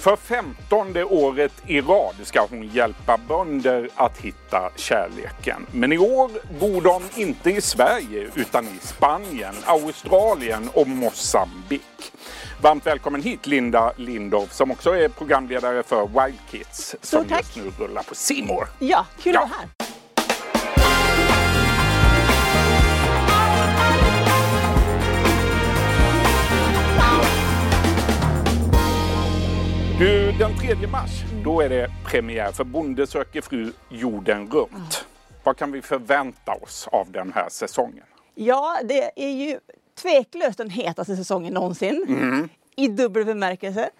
För femtonde året i rad ska hon hjälpa bönder att hitta kärleken. Men i år bor de inte i Sverige utan i Spanien, Australien och Mosambik. Varmt välkommen hit Linda Lindorff som också är programledare för Wild Kids som tack. just nu rullar på Simor. Ja, kul Ja. att vara här. 3 mars, då är det premiär för Bonde söker fru jorden runt. Vad kan vi förvänta oss av den här säsongen? Ja, det är ju tveklöst den hetaste säsongen någonsin. Mm. I dubbel bemärkelse.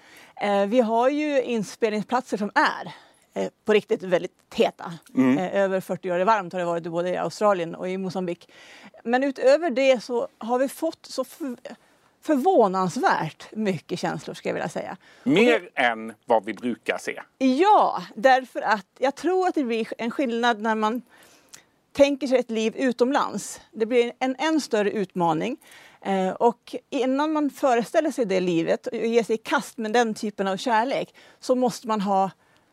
Eh, vi har ju inspelningsplatser som är eh, på riktigt väldigt heta. Mm. Eh, över 40 grader varmt har det varit både i Australien och i Mosambik. Men utöver det så har vi fått så förvånansvärt mycket känslor ska jag vilja säga. Mer än vad vi brukar se. Ja, därför att jag tror att det blir en skillnad när man tänker sig ett liv utomlands. Det blir en än större utmaning. Eh, och innan man föreställer sig det livet och ger sig i kast med den typen av kärlek så måste man ha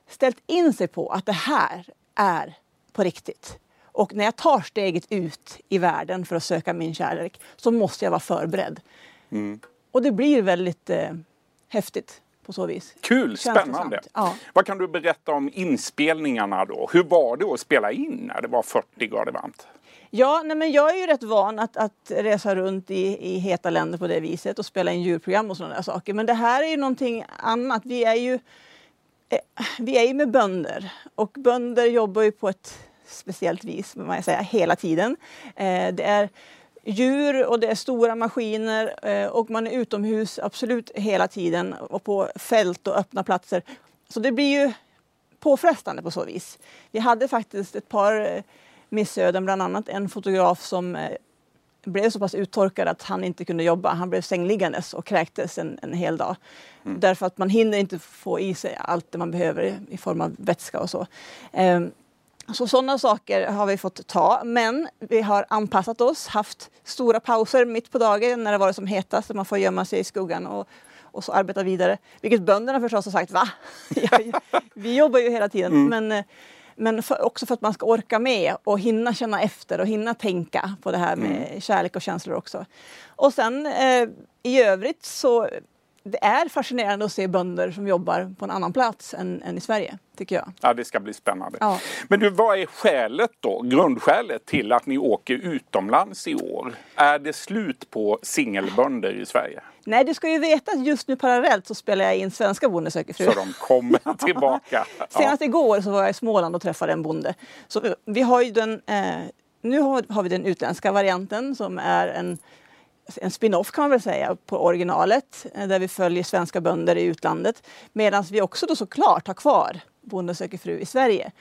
ställt in sig på att det här är på riktigt. Och när jag tar steget ut i världen för att söka min kärlek så måste jag vara förberedd. Och det blir väldigt eh, häftigt på så vis. Kul, spännande. Ja. Vad kan du berätta om inspelningarna då? Hur var det att spela in när det var 40 grader varmt? Ja, nej men jag är ju rätt van att, att resa runt i, i heta länder på det viset och spela in djurprogram och sådana där saker. Men det här är ju någonting annat. Vi är ju, eh, vi är ju med bönder och bönder jobbar ju på ett speciellt vis, man säga, hela tiden. Eh, det är djur och det är stora maskiner eh, och man är utomhus absolut hela tiden och på fält och öppna platser. Så det blir ju påfrestande på så vis. Vi hade faktiskt ett par eh, missöden, bland annat en fotograf som eh, blev så pass uttorkad att han inte kunde jobba. Han blev sängliggandes och kräktes en, en hel dag. Därför att man hinner inte få i sig allt det man behöver i form av vätska och så. Ehm, så sådana saker har vi fått ta, men vi har anpassat oss, haft stora pauser mitt på dagen när det varit som hetast, så man får gömma sig i skuggan och, och så arbeta vidare. Vilket bönderna förstås har sagt, va? Vi jobbar ju hela tiden. Men, eh, men för, också för att man ska orka med och hinna känna efter och hinna tänka på det här med kärlek och känslor också. Och sen eh, i övrigt så det är fascinerande att se bönder som jobbar på en annan plats än, än i Sverige, tycker jag. Ja, det ska bli spännande. Ja. Men du, vad är skälet då, grundskälet till att ni åker utomlands i år? Är det slut på singelbönder i Sverige? Nej, du ska ju veta att just nu parallellt så spelar jag in Svenska Bonde söker fru. Så de kommer tillbaka? Senast igår så var jag i Småland och träffade en bonde. Så vi- har ju den, eh, nu har, har vi den utländska varianten som är en, en spin-off kan man väl säga på originalet eh, där vi följer svenska bönder i utlandet. Medan vi också då såklart har kvar Bonde söker fru i Sverige.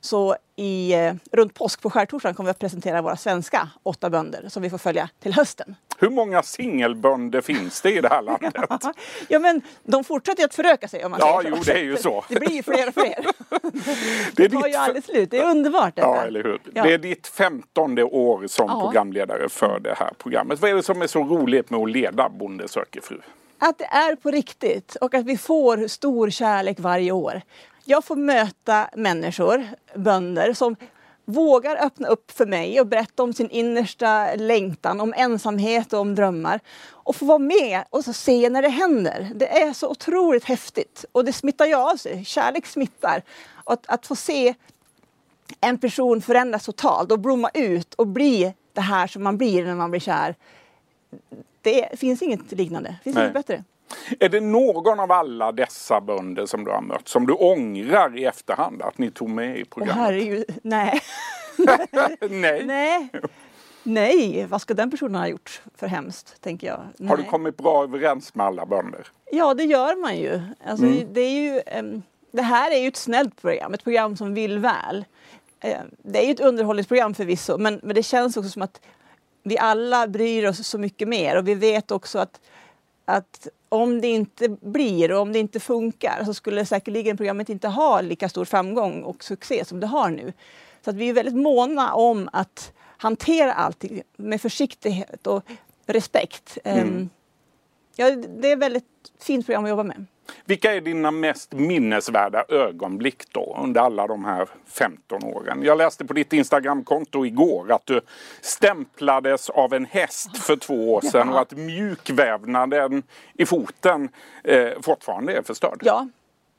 Så i, eh, runt påsk på skärtorsdagen kommer vi att presentera våra svenska åtta bönder som vi får följa till hösten. Hur många singelbönder finns det i det här landet? Ja men de fortsätter att föröka sig om man Ja, säger jo, det är ju så. Det blir ju fler och fler. Det Det tar ditt ju aldrig slut. Det är underbart detta. Ja, eller hur. Ja. Det är ditt femtonde år som Ja. programledare för det här programmet. Vad är det som är så roligt med att leda Bonde söker fru? Att det är på riktigt och att vi får stor kärlek varje år. Jag får möta människor, bönder, som vågar öppna upp för mig och berätta om sin innersta längtan, om ensamhet och om drömmar. Och få vara med och så se när det händer. Det är så otroligt häftigt och det smittar ju av sig. Kärlek smittar. Och att, att få se en person förändras totalt och blomma ut och bli det här som man blir när man blir kär. Det finns inget liknande. Det finns Nej. inget bättre. Är det någon av alla dessa bönder som du har mött som du ångrar i efterhand att ni tog med i Åh programmet? herregud, nej. Nej. nej. Nej, vad ska den personen ha gjort för hemskt, tänker jag. Har du Nej. kommit bra överens med alla bönder? Ja, det gör man ju. Alltså, det, är ju ehm, det här är ju ett snällt program, ett program som vill väl. Eh, det är ju ett underhållningsprogram förvisso, men, men det känns också som att vi alla bryr oss så mycket mer och vi vet också att, att om det inte blir och om det inte funkar så skulle säkerligen programmet inte ha lika stor framgång och succé som det har nu. Så att vi är väldigt måna om att hantera allting med försiktighet och respekt. Ehm, Ja, det är ett väldigt fint program att jobba med. Vilka är dina mest minnesvärda ögonblick då under alla de här 15 åren? Jag läste på ditt Instagramkonto igår att du stämplades av en häst för två år sedan och att mjukvävnaden i foten eh, fortfarande är förstörd. Ja,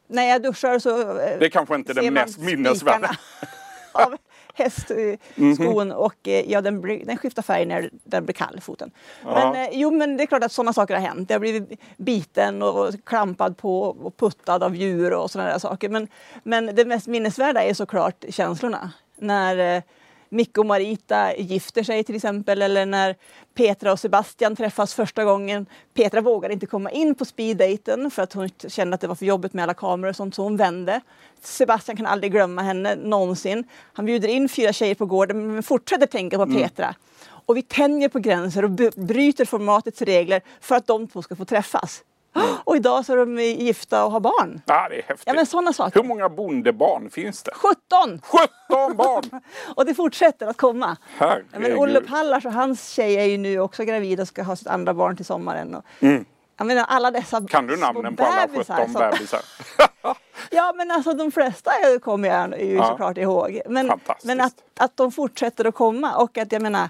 när jag duschar så eh, Det är kanske inte det mest minnesvärda. av hästskon och eh, ja, den, blir- den skiftar färg när den blir kall, foten. Ja. Men, eh, jo, men det är klart att sådana saker har hänt. Jag har blivit biten och klampad på och puttad av djur och sådana där saker. Men, men det mest minnesvärda är såklart känslorna. När eh, Micke och Marita gifter sig till exempel eller när Petra och Sebastian träffas första gången. Petra vågade inte komma in på speeddaten för att hon kände att det var för jobbigt med alla kameror och sånt så hon vände. Sebastian kan aldrig glömma henne någonsin. Han bjuder in fyra tjejer på gården men fortsätter tänka på Petra. Och vi tänjer på gränser och bryter formatets regler för att de två ska få träffas. Och idag så är de gifta och har barn. Ja, det är häftigt. Ja men sådana saker. Hur många bondebarn finns det? 17! 17 barn! Och det fortsätter att komma. Herregud. Ja, men Olle Pallars och hans tjej är ju nu också gravid och ska ha sitt andra barn till sommaren. Och, Jag menar alla dessa Mm. Kan du namnen på alla bebisar 17 som- bebisar? Ja men alltså de flesta kommer jag ju Ja. såklart ihåg. Men, men att, att de fortsätter att komma och att jag menar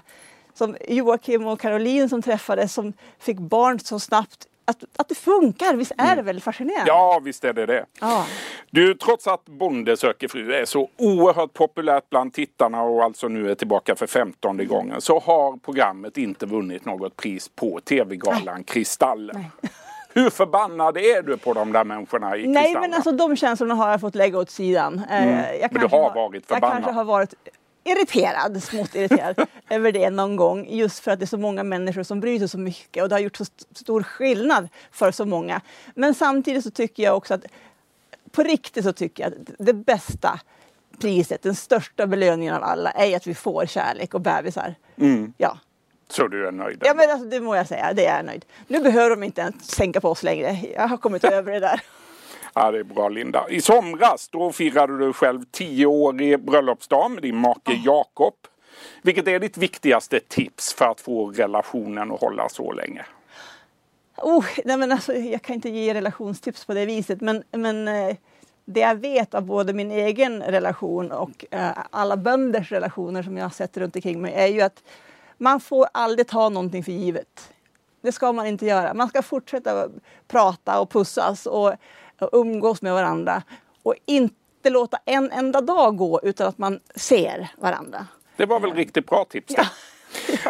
som Joakim och Caroline som träffades som fick barn så snabbt. Att, att det funkar, visst är det väldigt fascinerande? Mm. Ja, visst är det det. Ja. Du, trots att Bonde söker fru är så oerhört populärt bland tittarna och alltså nu är tillbaka för femtonde gången så har programmet inte vunnit något pris på TV-galan Kristallen. Hur förbannad är du på de där människorna i Nej Kristallen? men alltså de känslorna har jag fått lägga åt sidan. Eh, Jag Mm. du kanske har varit Jag förbannad. kanske har varit irriterad, smått irriterad över det någon gång. Just för att det är så många människor som bryr sig så mycket och det har gjort så st- stor skillnad för så många. Men samtidigt så tycker jag också att på riktigt så tycker jag att det bästa priset, den största belöningen av alla är att vi får kärlek och bebisar. Mm. Ja. Så du är nöjd? ja, men alltså, det må jag säga, det är jag nöjd. Nu behöver de inte ens tänka på oss längre. Jag har kommit över det där. Ja, det är bra Linda. I somras då firade du själv tio år i bröllopsdag med din make Jakob. Vilket är ditt viktigaste tips för att få relationen att hålla så länge? Oh, nej men alltså, jag kan inte ge relationstips på det viset men, men eh, det jag vet av både min egen relation och eh, alla bönders relationer som jag har sett runt omkring mig är ju att man får aldrig ta någonting för givet. Det ska man inte göra. Man ska fortsätta prata och pussas och, och umgås med varandra och inte låta en enda dag gå utan att man ser varandra. Det var väl riktigt bra tips det.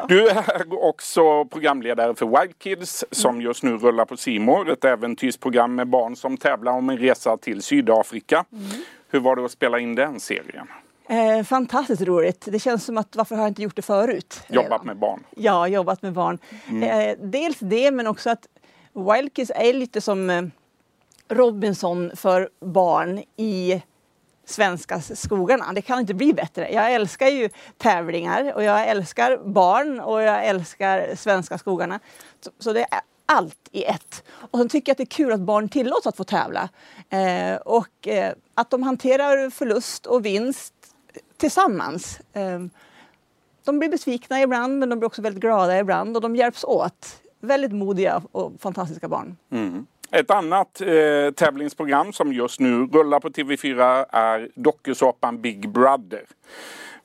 Du är också programledare för Wild Kids som just nu rullar på Simor. Ett äventyrsprogram med barn som tävlar om en resa till Sydafrika. Hur var det att spela in den serien? Eh, fantastiskt roligt. Det känns som att varför har jag inte gjort det förut? Jobbat redan? med barn. Ja, jobbat med barn. Eh, dels det, men också att Wild Kids är lite som eh, Robinson för barn i svenska skogarna. Det kan inte bli bättre. Jag älskar ju tävlingar och jag älskar barn och jag älskar svenska skogarna. Så, det är allt i ett. Och sen tycker jag att det är kul att barn tillåts att få tävla. Eh, och eh, att de hanterar förlust och vinst tillsammans. Eh, de blir besvikna ibland men de blir också väldigt glada ibland och de hjälps åt. Väldigt modiga och fantastiska barn. Mm. Ett annat eh, tävlingsprogram som just nu rullar på TV4 är dokusåpan Big Brother.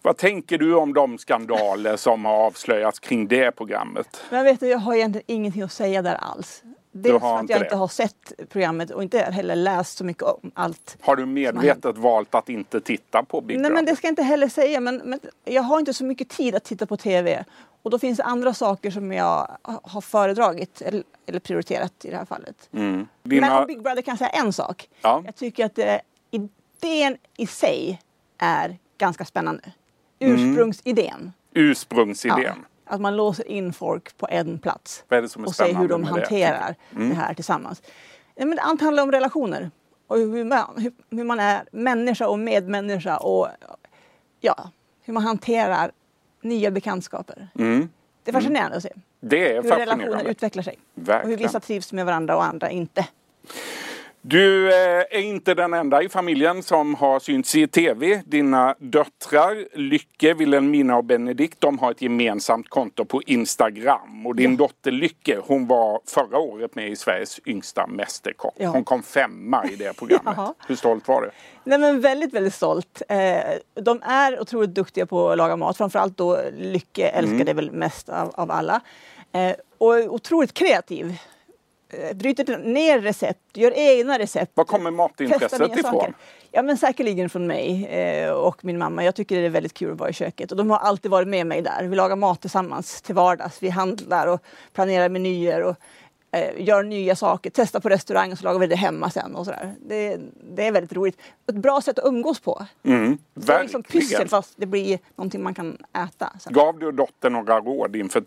Vad tänker du om de skandaler som har avslöjats kring det programmet? Men vet du, jag har egentligen ingenting att säga där alls. Dels för att jag det? inte har sett programmet och inte heller läst så mycket om allt. Har du medvetet valt att inte titta på Big Nej Brother? men det ska jag inte heller säga men, men jag har inte så mycket tid att titta på TV. Och då finns det andra saker som jag har föredragit eller, eller prioriterat i det här fallet. Mm. Men Dina... om Big Brother kan jag säga en sak. Ja. Jag tycker att eh, idén i sig är ganska spännande. Mm. Ursprungsidén. Ursprungsidén. Ja, att man låser in folk på en plats Vad är det som är och ser hur de med det? hanterar det, här tillsammans. Men allt handlar om relationer och hur man, hur, hur man är människa och medmänniska och ja, hur man hanterar nya bekantskaper. Mm. Det är fascinerande att se Det är hur relationer utvecklar sig och hur Verkligen. vissa trivs med varandra och andra inte. Du eh, är inte den enda i familjen som har synts i tv. Dina döttrar Lycke, Wilhelmina och Benedikt de har ett gemensamt konto på Instagram. Och din dotter Lycke hon var förra året med i Sveriges yngsta mästerkock. Ja. Hon kom femma i det programmet. Jaha. Hur stolt var du? Nej, men väldigt, väldigt stolt. Eh, de är otroligt duktiga på att laga mat. Framförallt då Lycke älskar det väl mest av, av alla. Eh, och otroligt kreativ. Eh, bryter ner recept, gör egna recept. Var kommer matintresset ifrån? saker. Ja men säkerligen från mig eh, och min mamma. Jag tycker det är väldigt kul att vara i köket och de har alltid varit med mig där. Vi lagar mat tillsammans till vardags. Vi handlar och planerar menyer och eh, gör nya saker. Testar på restaurang och så lagar vi det hemma sen och sådär. Det, det är väldigt roligt. Ett bra sätt att umgås på. Mm, Det är liksom pyssel fast det blir någonting man kan äta. Sen. Gav du dottern några råd inför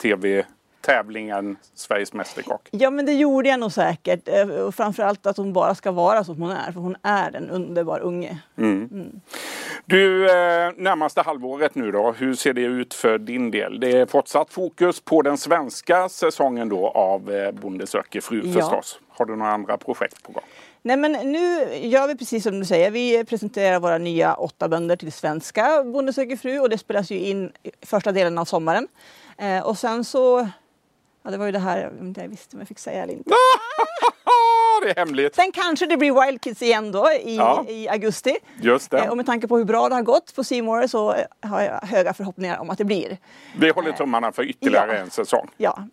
tv-tävlingen Sveriges Mästerkock? Ja men det gjorde jag nog säkert. Eh, Och framförallt att hon bara ska vara som hon är. För hon är en underbar unge. Du, eh, närmaste halvåret nu då, hur ser det ut för din del? Det är fortsatt fokus på den svenska säsongen då av eh, Bonde söker fru Ja. förstås. Har du några andra projekt på gång? Nej men nu gör vi precis som du säger. Vi presenterar våra nya åtta bönder till svenska Bonde söker fru och det spelas ju in första delen av sommaren. Eh, och sen så, ja det var ju det här jag inte jag visste om jag fick säga eller inte. det är hemligt. Sen kanske det blir Wild Kids igen då i, Ja. i augusti. Just det. Eh, och med tanke på hur bra det har gått på More så eh, har jag höga förhoppningar om att det blir. Vi håller tummarna för ytterligare Ja. en säsong. Ja,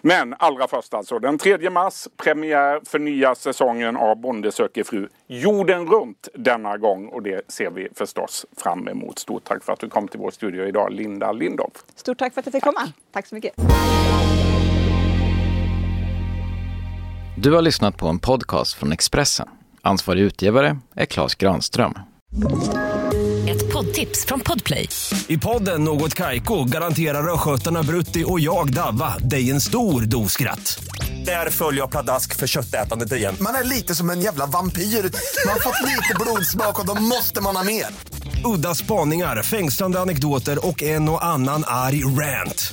Men allra först alltså, den 3 mars premiär för nya säsongen av Bonde söker fru jorden runt denna gång och det ser vi förstås fram emot. Stort tack för att du kom till vår studio idag, Linda Lindorff. stort tack för att jag fick komma. Tack så mycket. Du har lyssnat på en podcast från Expressen. Ansvarig utgivare är Klas Granström. Ett poddtips från Podplay. I podden Något Kaiko garanterar östgötarna Brutti och jag, Davva, dig en stor dos skratt. Där följer jag pladask för köttätandet igen. Man är lite som en jävla vampyr. Man har fått lite blodsmak och då måste man ha mer. Udda spaningar, fängslande anekdoter och en och annan arg rant.